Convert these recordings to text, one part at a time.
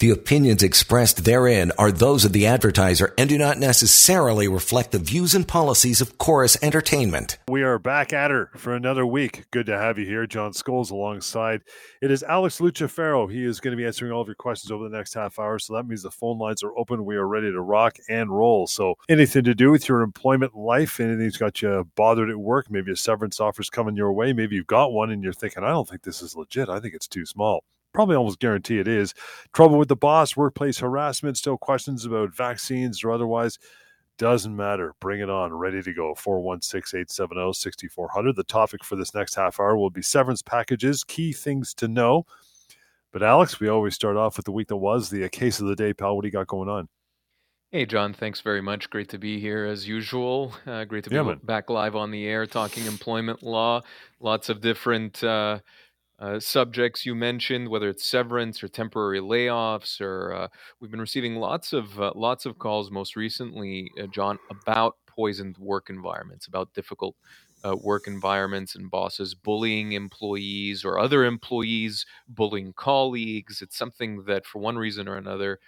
The opinions expressed therein are those of the advertiser and do not necessarily reflect the views and policies of Chorus Entertainment. We are back at her for another week. Good to have you here. John Scholes alongside. It is Alex Lucifero. He is going to be answering all of your questions over the next half hour. So that means the phone lines are open. We are ready to rock and roll. So anything to do with your employment life, anything's got you bothered at work, maybe a severance offer's coming your way, maybe you've got one and you're thinking, I don't think this is legit. I think it's too small probably almost guarantee it is. Trouble with the boss, workplace harassment, still questions about vaccines or otherwise. Doesn't matter. Bring it on. Ready to go. 416 870 6400. The topic for this next half hour will be severance packages, key things to know. But, Alex, we always start off with the week that was, the case of the day, pal. What do you got going on? Hey, John, thanks very much. Great to be here as usual. Uh, great to be yeah, back live on the air talking employment law. Lots of different. Uh, uh, subjects you mentioned, whether it's severance or temporary layoffs, or uh, we've been receiving lots of uh, lots of calls most recently, uh, John, about poisoned work environments, about difficult uh, work environments and bosses bullying employees or other employees bullying colleagues. It's something that, for one reason or another,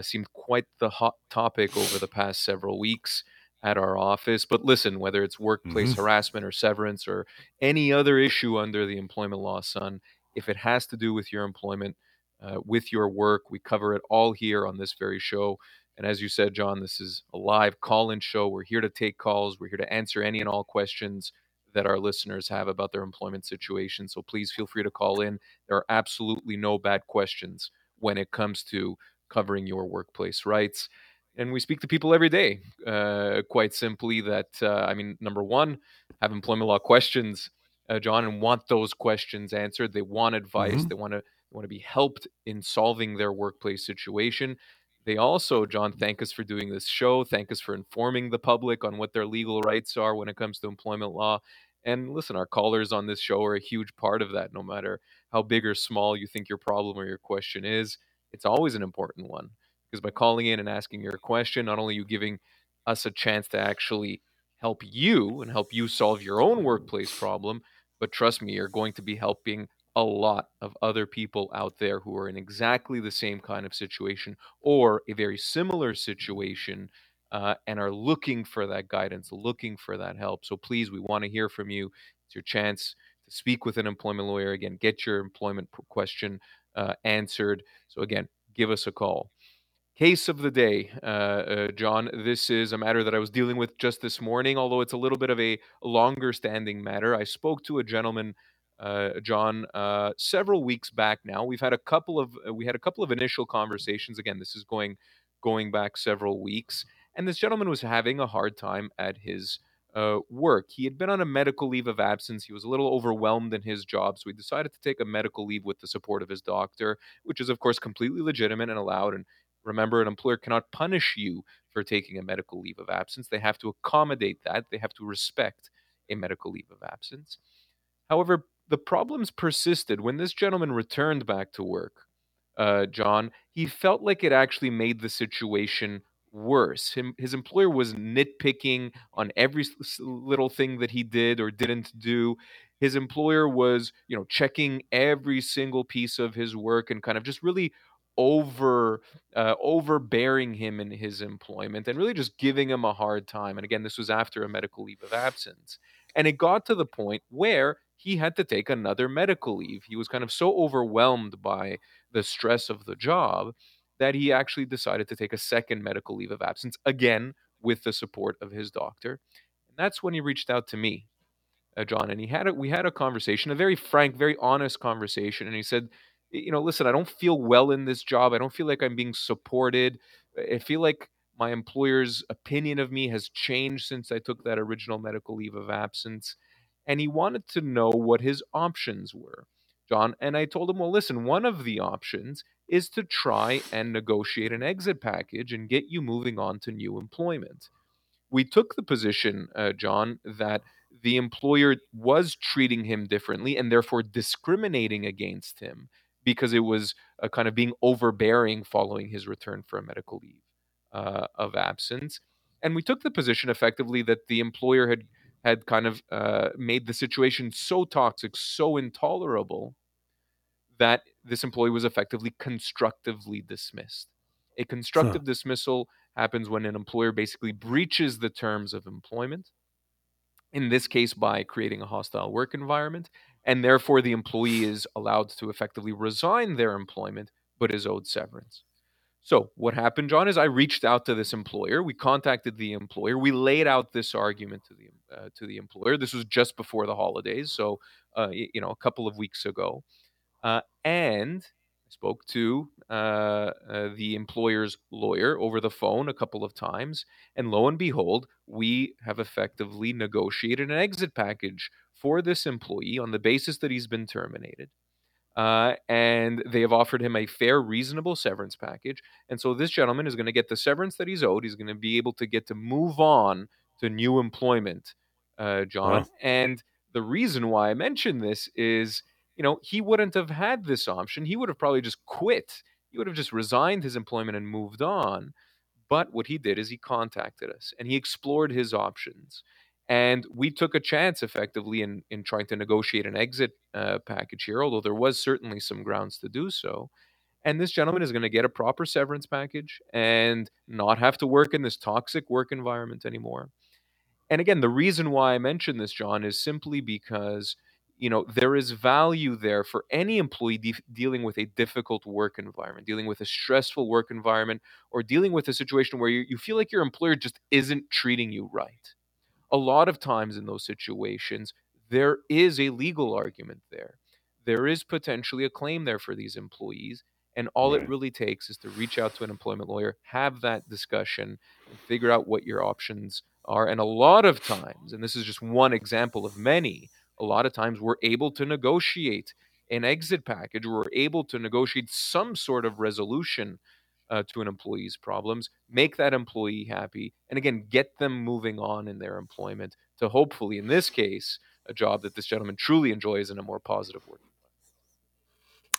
seemed quite the hot topic over the past several weeks at our office. But listen, whether it's workplace mm-hmm. harassment or severance or any other issue under the employment law, son, if it has to do with your employment, uh, with your work, we cover it all here on this very show. And as you said, John, this is a live call in show. We're here to take calls, we're here to answer any and all questions that our listeners have about their employment situation. So please feel free to call in. There are absolutely no bad questions when it comes to covering your workplace rights and we speak to people every day. Uh, quite simply, that uh, I mean, number one, have employment law questions, uh, John, and want those questions answered. They want advice. Mm-hmm. They want to want to be helped in solving their workplace situation. They also, John, thank us for doing this show. Thank us for informing the public on what their legal rights are when it comes to employment law. And listen, our callers on this show are a huge part of that, no matter how big or small you think your problem or your question is. It's always an important one because by calling in and asking your question, not only you giving us a chance to actually help you and help you solve your own workplace problem, but trust me, you're going to be helping a lot of other people out there who are in exactly the same kind of situation or a very similar situation uh, and are looking for that guidance, looking for that help. So please, we want to hear from you. It's your chance to speak with an employment lawyer. Again, get your employment question uh, answered. So again, give us a call. Case of the day, uh, uh, John. This is a matter that I was dealing with just this morning, although it's a little bit of a longer standing matter. I spoke to a gentleman, uh, John, uh, several weeks back now. We've had a couple of uh, we had a couple of initial conversations. Again, this is going going back several weeks, and this gentleman was having a hard time at his uh, work. He had been on a medical leave of absence. He was a little overwhelmed in his job, so he decided to take a medical leave with the support of his doctor, which is, of course, completely legitimate and allowed. And Remember, an employer cannot punish you for taking a medical leave of absence. They have to accommodate that, they have to respect a medical leave of absence. However, the problems persisted. When this gentleman returned back to work, uh, John, he felt like it actually made the situation worse. Him, his employer was nitpicking on every little thing that he did or didn't do. His employer was, you know, checking every single piece of his work and kind of just really over uh, overbearing him in his employment and really just giving him a hard time and again this was after a medical leave of absence and it got to the point where he had to take another medical leave. He was kind of so overwhelmed by the stress of the job that he actually decided to take a second medical leave of absence again with the support of his doctor and that's when he reached out to me uh, john and he had a, we had a conversation a very frank very honest conversation and he said you know, listen, I don't feel well in this job. I don't feel like I'm being supported. I feel like my employer's opinion of me has changed since I took that original medical leave of absence. And he wanted to know what his options were, John. And I told him, well, listen, one of the options is to try and negotiate an exit package and get you moving on to new employment. We took the position, uh, John, that the employer was treating him differently and therefore discriminating against him because it was uh, kind of being overbearing following his return for a medical leave uh, of absence. And we took the position effectively that the employer had had kind of uh, made the situation so toxic, so intolerable, that this employee was effectively constructively dismissed. A constructive huh. dismissal happens when an employer basically breaches the terms of employment, in this case by creating a hostile work environment, and therefore the employee is allowed to effectively resign their employment but is owed severance. So, what happened, John, is I reached out to this employer. We contacted the employer. We laid out this argument to the uh, to the employer. This was just before the holidays, so uh, you know, a couple of weeks ago. Uh, and I spoke to uh, uh, the employer's lawyer over the phone a couple of times, and lo and behold, we have effectively negotiated an exit package for this employee on the basis that he's been terminated. Uh, and they have offered him a fair, reasonable severance package. And so this gentleman is going to get the severance that he's owed. He's going to be able to get to move on to new employment, uh, John. Wow. And the reason why I mention this is, you know, he wouldn't have had this option. He would have probably just quit. He would have just resigned his employment and moved on. But what he did is he contacted us and he explored his options. And we took a chance effectively in, in trying to negotiate an exit uh, package here, although there was certainly some grounds to do so. And this gentleman is going to get a proper severance package and not have to work in this toxic work environment anymore. And again, the reason why I mention this, John, is simply because you know there is value there for any employee de- dealing with a difficult work environment dealing with a stressful work environment or dealing with a situation where you, you feel like your employer just isn't treating you right a lot of times in those situations, there is a legal argument there. There is potentially a claim there for these employees. And all it really takes is to reach out to an employment lawyer, have that discussion, and figure out what your options are. And a lot of times, and this is just one example of many, a lot of times we're able to negotiate an exit package, we're able to negotiate some sort of resolution uh, to an employee's problems, make that employee happy, and again, get them moving on in their employment to hopefully, in this case, a job that this gentleman truly enjoys in a more positive work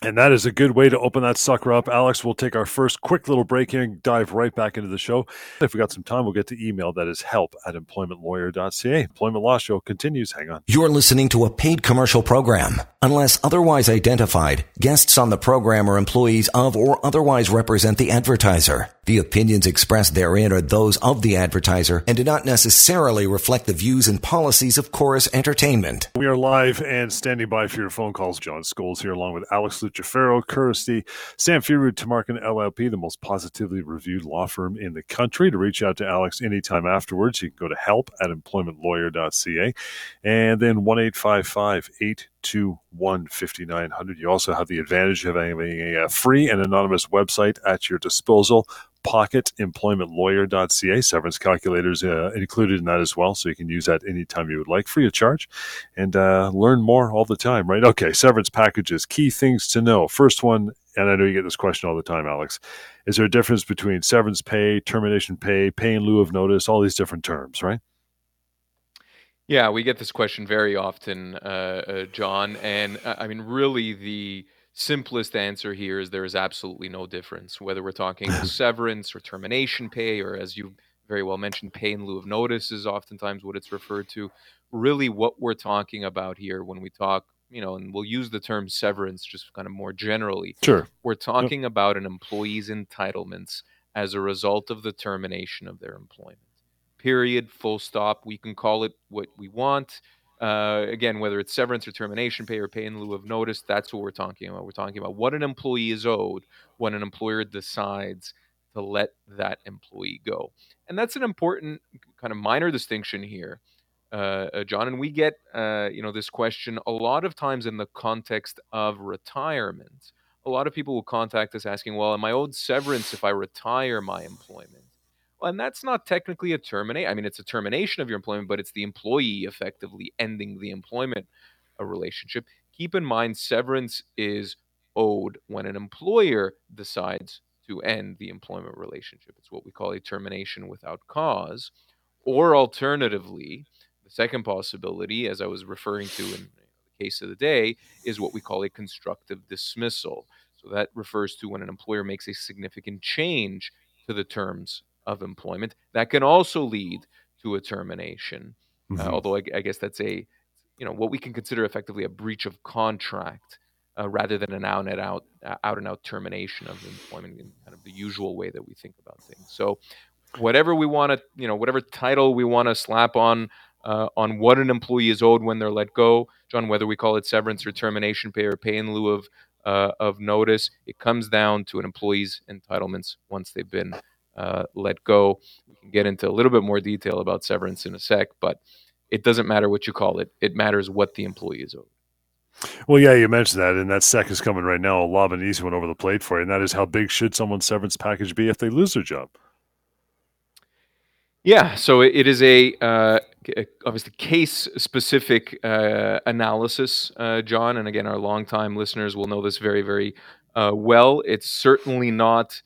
and that is a good way to open that sucker up. Alex, we'll take our first quick little break here and dive right back into the show. If we got some time, we'll get to email that is help at employmentlawyer.ca. Employment Law Show continues. Hang on. You're listening to a paid commercial program. Unless otherwise identified, guests on the program are employees of or otherwise represent the advertiser. The opinions expressed therein are those of the advertiser and do not necessarily reflect the views and policies of Chorus Entertainment. We are live and standing by for your phone calls. John Scholes here along with Alex Lucifero, Currency, Samfiru Tamarkin LLP, the most positively reviewed law firm in the country. To reach out to Alex anytime afterwards, you can go to help at employmentlawyer.ca and then 1 821 5900. You also have the advantage of having a uh, free and anonymous website at your disposal pocketemploymentlawyer.ca. Severance calculators uh, included in that as well, so you can use that anytime you would like, free of charge, and uh, learn more all the time, right? Okay, severance packages, key things to know. First one, and I know you get this question all the time, Alex. Is there a difference between severance pay, termination pay, pay in lieu of notice, all these different terms, right? Yeah, we get this question very often, uh, uh John. And uh, I mean, really, the simplest answer here is there is absolutely no difference whether we're talking severance or termination pay or as you very well mentioned pay in lieu of notice is oftentimes what it's referred to. Really what we're talking about here when we talk you know and we'll use the term severance just kind of more generally sure. we're talking yep. about an employee's entitlements as a result of the termination of their employment. Period full stop. We can call it what we want uh, again, whether it's severance or termination pay or pay in lieu of notice, that's what we're talking about. We're talking about what an employee is owed when an employer decides to let that employee go. And that's an important kind of minor distinction here, uh, uh, John. And we get, uh, you know, this question a lot of times in the context of retirement. A lot of people will contact us asking, well, am I owed severance if I retire my employment? And that's not technically a terminate. I mean, it's a termination of your employment, but it's the employee effectively ending the employment relationship. Keep in mind, severance is owed when an employer decides to end the employment relationship. It's what we call a termination without cause. Or alternatively, the second possibility, as I was referring to in the case of the day, is what we call a constructive dismissal. So that refers to when an employer makes a significant change to the terms of employment. That can also lead to a termination. Uh, mm-hmm. Uh, although I, I, guess that's a, you know, what we can consider effectively a breach of contract uh, rather than an out and out, out and out termination of employment in kind of the usual way that we think about things. So, whatever we want to, you know, whatever title we want to slap on uh, on what an employee is owed when they're let go, John, whether we call it severance or termination pay or pay in lieu of uh, of notice, it comes down to an employee's entitlements once they've been uh, let go. We can get into a little bit more detail about severance in a sec, but it doesn't matter what you call it. It matters what the employee is owed. Well, yeah, you mentioned that, and that sec is coming right now. A lob an easy one over the plate for you, and that is how big should someone's severance package be if they lose their job? Yeah, so it is a uh, obviously case specific uh, analysis, uh, John. And again, our longtime listeners will know this very, very uh, well. It's certainly not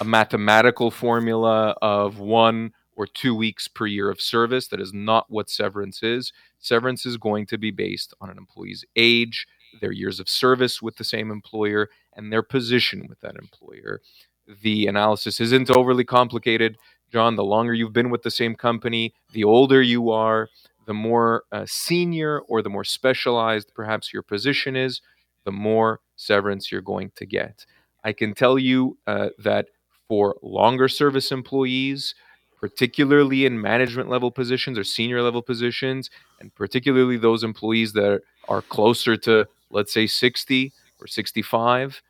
a mathematical formula of one or two weeks per year of service. That is not what severance is. Severance is going to be based on an employee's age, their years of service with the same employer, and their position with that employer. The analysis isn't overly complicated. John, the longer you've been with the same company, the older you are, the more uh, senior or the more specialized perhaps your position is, the more severance you're going to get. I can tell you uh, that for longer service employees, particularly in management level positions or senior level positions, and particularly those employees that are closer to, let's say, 60 or 65,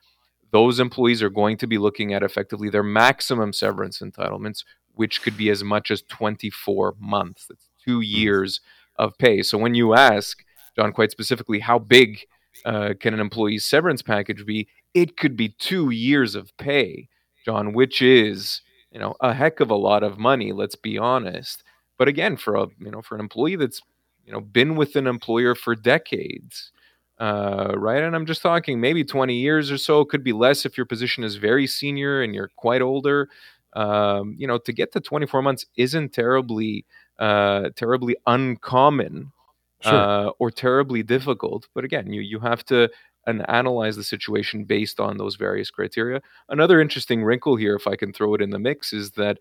those employees are going to be looking at effectively their maximum severance entitlements, which could be as much as 24 months. That's two years of pay. So when you ask, John, quite specifically, how big uh, can an employee's severance package be? It could be two years of pay, John, which is you know a heck of a lot of money. Let's be honest. But again, for a you know for an employee that's you know been with an employer for decades, uh, right? And I'm just talking maybe 20 years or so. Could be less if your position is very senior and you're quite older um, you know, to get to 24 months isn't terribly, uh, terribly uncommon sure. uh, or terribly difficult. But again, you you have to and analyze the situation based on those various criteria. Another interesting wrinkle here, if I can throw it in the mix, is that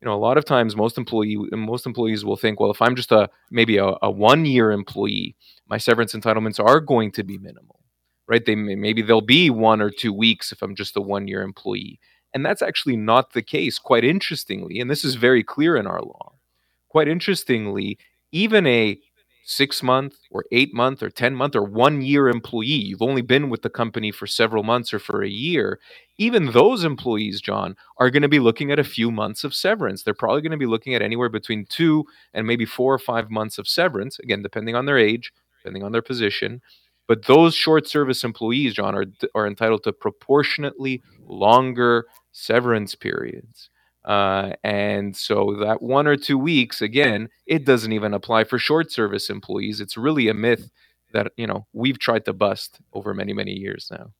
you know a lot of times most employee most employees will think, well, if I'm just a maybe a, a one year employee, my severance entitlements are going to be minimal, right? They maybe they'll be one or two weeks if I'm just a one year employee. And that's actually not the case, quite interestingly. And this is very clear in our law. Quite interestingly, even a six month or eight month or 10 month or one year employee, you've only been with the company for several months or for a year, even those employees, John, are going to be looking at a few months of severance. They're probably going to be looking at anywhere between two and maybe four or five months of severance, again, depending on their age, depending on their position. But those short service employees, John, are, are entitled to proportionately longer severance periods. Uh, and so that one or two weeks, again, it doesn't even apply for short service employees. It's really a myth that you know we've tried to bust over many many years now.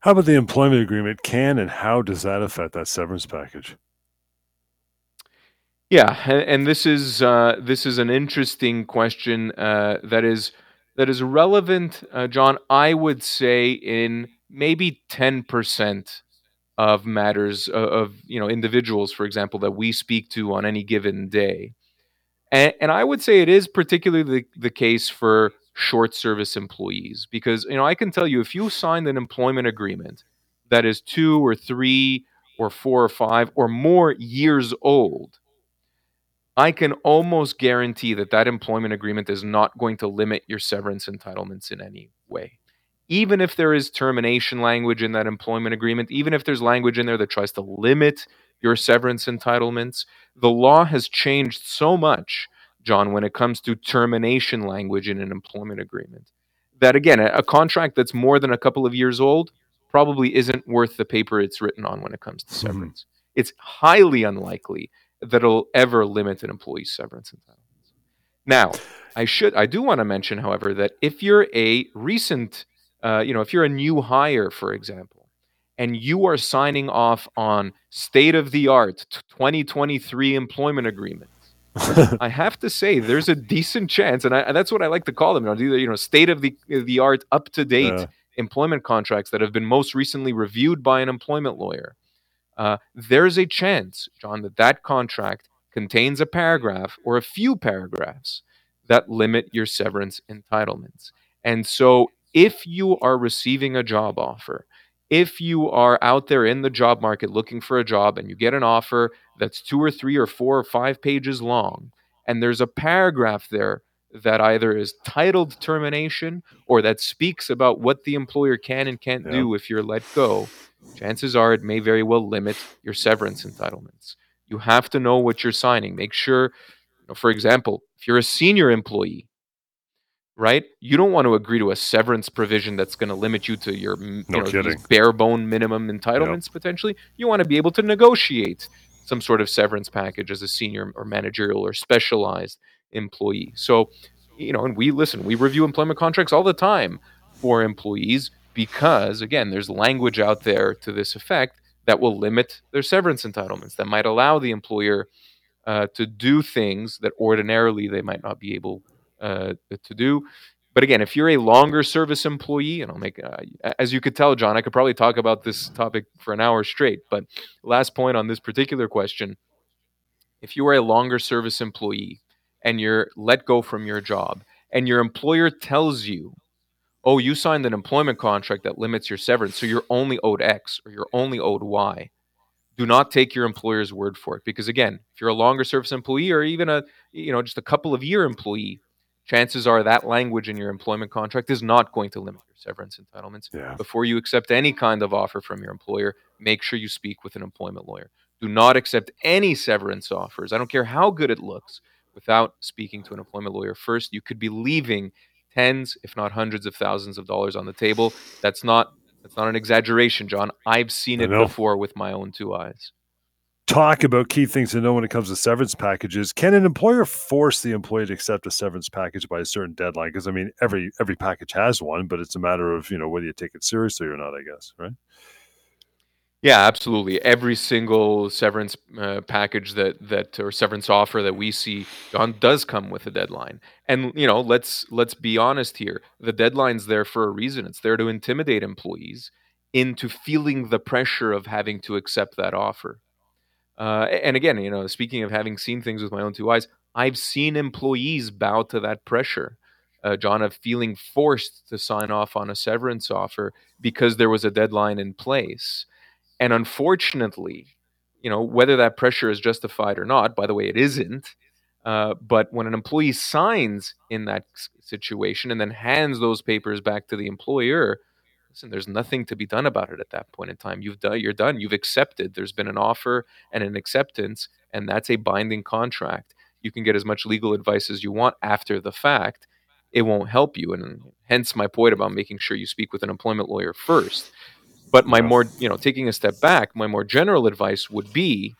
How about the employment agreement? Can and how does that affect that severance package? Yeah, and, and this is uh, this is an interesting question uh, that is that is relevant, uh, John. I would say in maybe ten percent of matters of, you know individuals, for example, that we speak to on any given day. And, and I would say it is particularly the, the case for short service employees because you know I can tell you if you signed an employment agreement that is two or three or four or five or more years old, I can almost guarantee that that employment agreement is not going to limit your severance entitlements in any way even if there is termination language in that employment agreement, even if there's language in there that tries to limit your severance entitlements, the law has changed so much, John, when it comes to termination language in an employment agreement, that again, a, contract that's more than a couple of years old probably isn't worth the paper it's written on when it comes to mm-hmm. severance. Mm-hmm. It's highly unlikely that it'll ever limit an employee's severance entitlements. Now, I should I do want to mention, however, that if you're a recent uh, you know, if you're a new hire, for example, and you are signing off on state of the art 2023 employment agreements, I have to say there's a decent chance, and, I, and, that's what I like to call them. You know, you know state of the the art, up to date yeah. employment contracts that have been most recently reviewed by an employment lawyer. Uh, there's a chance, John, that that contract contains a paragraph or a few paragraphs that limit your severance entitlements. And so, if you are receiving a job offer, if you are out there in the job market looking for a job and you get an offer that's two or three or four or five pages long, and there's a paragraph there that either is titled termination or that speaks about what the employer can and can't yeah. do if you're let go, chances are it may very well limit your severance entitlements. You have to know what you're signing. Make sure, you know, for example, if you're a senior employee, right? You don't want to agree to a severance provision that's going to limit you to your you no know, bare bone minimum entitlements yep. potentially. You want to be able to negotiate some sort of severance package as a senior or managerial or specialized employee. So, you know, and we listen, we review employment contracts all the time for employees because again, there's language out there to this effect that will limit their severance entitlements that might allow the employer uh, to do things that ordinarily they might not be able uh, to do. But again, if you're a longer service employee, and I'll make, uh, as you could tell, John, I could probably talk about this topic for an hour straight. But last point on this particular question if you are a longer service employee and you're let go from your job, and your employer tells you, oh, you signed an employment contract that limits your severance, so you're only owed X or you're only owed Y do not take your employer's word for it because again if you're a longer service employee or even a you know just a couple of year employee chances are that language in your employment contract is not going to limit your severance entitlements yeah. before you accept any kind of offer from your employer make sure you speak with an employment lawyer do not accept any severance offers i don't care how good it looks without speaking to an employment lawyer first you could be leaving tens if not hundreds of thousands of dollars on the table that's not that's not an exaggeration, John. I've seen it before with my own two eyes. Talk about key things to know when it comes to severance packages. Can an employer force the employee to accept a severance package by a certain deadline? Because I mean, every every package has one, but it's a matter of you know whether you take it seriously or not. I guess, right? Yeah, absolutely. Every single severance uh, package that that or severance offer that we see, John, does come with a deadline. And you know, let's let's be honest here. The deadline's there for a reason. It's there to intimidate employees into feeling the pressure of having to accept that offer. Uh, and again, you know, speaking of having seen things with my own two eyes, I've seen employees bow to that pressure. Uh, John, of feeling forced to sign off on a severance offer because there was a deadline in place. And unfortunately, you know, whether that pressure is justified or not, by the way, it isn't. Uh, but when an employee signs in that situation and then hands those papers back to the employer, listen, there's nothing to be done about it at that point in time. You've done, you're done. You've accepted. There's been an offer and an acceptance, and that's a binding contract. You can get as much legal advice as you want after the fact. It won't help you, and hence my point about making sure you speak with an employment lawyer first. But my more, you know, taking a step back, my more general advice would be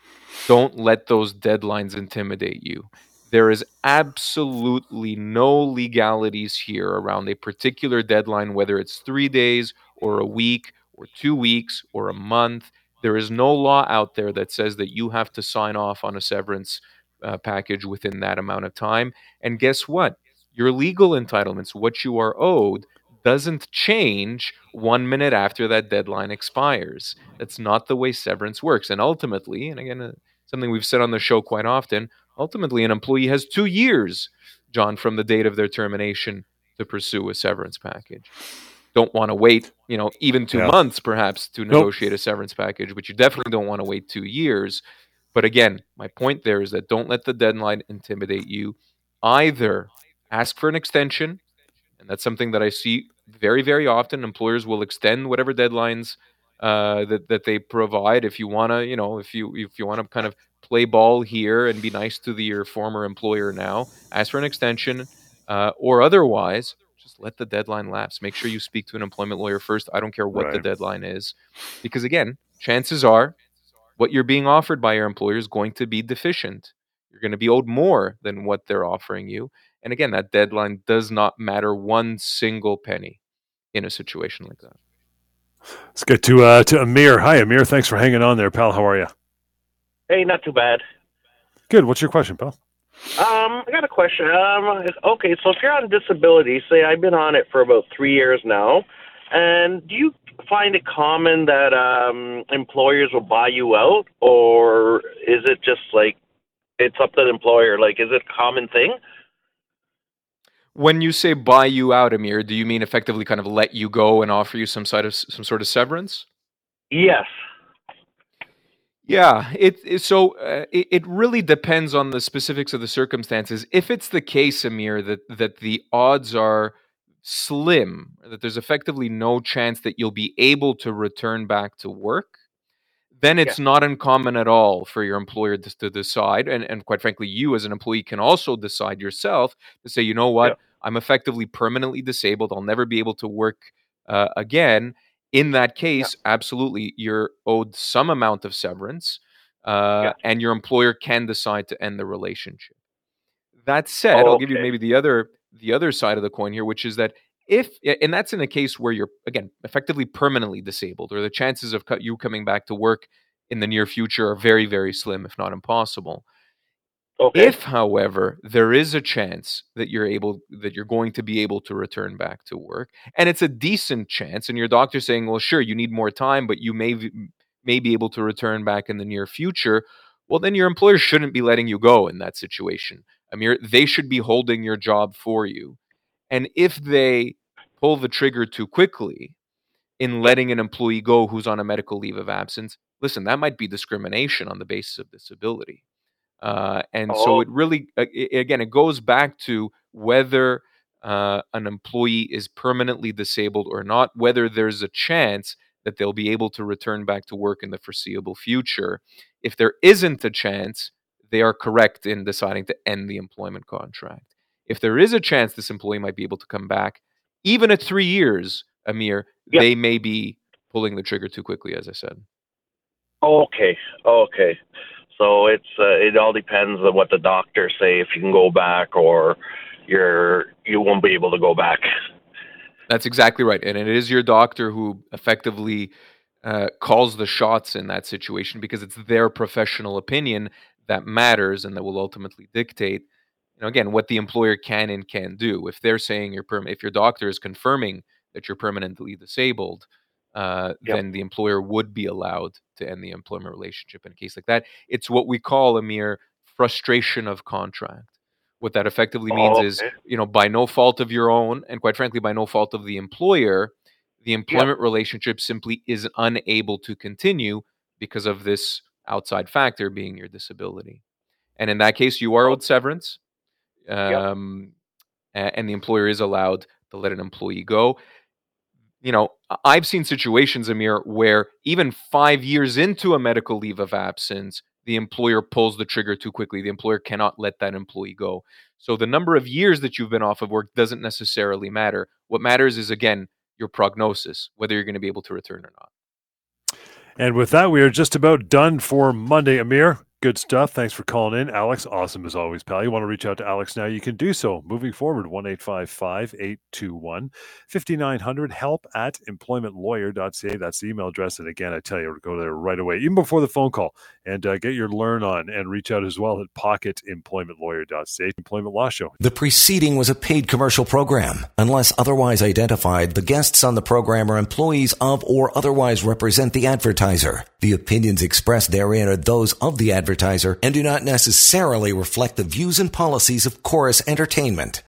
don't let those deadlines intimidate you. There is absolutely no legalities here around a particular deadline, whether it's three days or a week or two weeks or a month. There is no law out there that says that you have to sign off on a severance uh, package within that amount of time. And guess what? Your legal entitlements, what you are owed, doesn't change one minute after that deadline expires. That's not the way severance works. And ultimately, and again, uh, something we've said on the show quite often, ultimately, an employee has two years, John, from the date of their termination to pursue a severance package. Don't want to wait, you know, even two yeah. months perhaps to negotiate nope. a severance package, but you definitely don't want to wait two years. But again, my point there is that don't let the deadline intimidate you. Either ask for an extension and that's something that I see very, very often. Employers will extend whatever deadlines uh, that that they provide. If you want to, you know, if you if you want to kind of play ball here and be nice to the, your former employer now, ask for an extension, uh, or otherwise, let the deadline lapse. Make sure you speak to an employment lawyer first. I don't care what right. the deadline is, because again, chances are, what you're being offered by your employer is going to be deficient. You're going to be owed more than what they're offering you. And again, that deadline does not matter one single penny in a situation like that. Let's get to uh, to Amir. Hi, Amir. Thanks for hanging on there, pal. How are you? Hey, not too bad. Good. What's your question, pal? Um, I got a question. Um, okay, so if you're on disability, say I've been on it for about three years now, and do you find it common that um, employers will buy you out, or is it just like it's up to the employer. Like, is it a common thing? When you say buy you out, Amir, do you mean effectively kind of let you go and offer you some sort of some sort of severance? Yes. Yeah, it, it so uh, it, it, really depends on the specifics of the circumstances. If it's the case, Amir, that that the odds are slim, that there's effectively no chance that you'll be able to return back to work, then it's yeah. not uncommon at all for your employer to, to, decide, and and quite frankly, you as an employee can also decide yourself to say, you know what, yeah. I'm effectively permanently disabled. I'll never be able to work uh, again in that case, yeah. absolutely, you're owed some amount of severance, uh, yeah. and your employer can decide to end the relationship. That said, oh, I'll give you maybe the other the other side of the coin here, which is that if and that's in a case where you're again effectively permanently disabled, or the chances of you coming back to work in the near future are very very slim, if not impossible. Okay. If, however, there is a chance that you're able that you're going to be able to return back to work, and it's a decent chance, and your doctor's saying, "Well, sure, you need more time, but you may may be able to return back in the near future," well, then your employer shouldn't be letting you go in that situation. I mean, they should be holding your job for you, and if they pull the trigger too quickly in letting an employee go who's on a medical leave of absence, listen, that might be discrimination on the basis of disability. Uh, and oh. so it really, uh, it, again, it goes back to whether uh, an employee is permanently disabled or not, whether there's a chance that they'll be able to return back to work in the foreseeable future. If there isn't a chance, they are correct in deciding to end the employment contract. If there is a chance this employee might be able to come back, even at three years, Amir, they may be pulling the trigger too quickly, as I said. Okay, okay. So it's uh, it all depends on what the doctors say if you can go back or you're you won't be able to go back. That's exactly right, and it is your doctor who effectively uh, calls the shots in that situation because it's their professional opinion that matters and that will ultimately dictate. You know, again, what the employer can and can do. If they're saying you're perm- if your doctor is confirming that you're permanently disabled, uh, yep. then the employer would be allowed to end the employment relationship in a case like that. It's what we call a mere frustration of contract. What that effectively means oh, okay. is, you know, by no fault of your own, and quite frankly, by no fault of the employer, the employment yep. relationship simply is unable to continue because of this outside factor being your disability. And in that case, you are owed severance, um, yep. and the employer is allowed to let an employee go you know, I've seen situations, Amir, where even five years into a medical leave of absence, the employer pulls the trigger too quickly. The employer cannot let that employee go. So the number of years that you've been off of work doesn't necessarily matter. What matters is, again, your prognosis, whether you're going to be able to return or not. And with that, we are just about done for Monday. Amir, Good stuff. Thanks for calling in, Alex. Awesome as always, pal. You want to reach out to Alex now? You can do so. Moving forward, 1 821 5900 help at employmentlawyer.ca. That's the email address. And again, I tell you, go there right away, even before the phone call, and uh, get your learn on and reach out as well at pocketemploymentlawyer.ca. Employment Law Show. The preceding was a paid commercial program. Unless otherwise identified, the guests on the program are employees of or otherwise represent the advertiser. The opinions expressed therein are those of the advertiser advertiser and do not necessarily reflect the views and policies of Chorus Entertainment.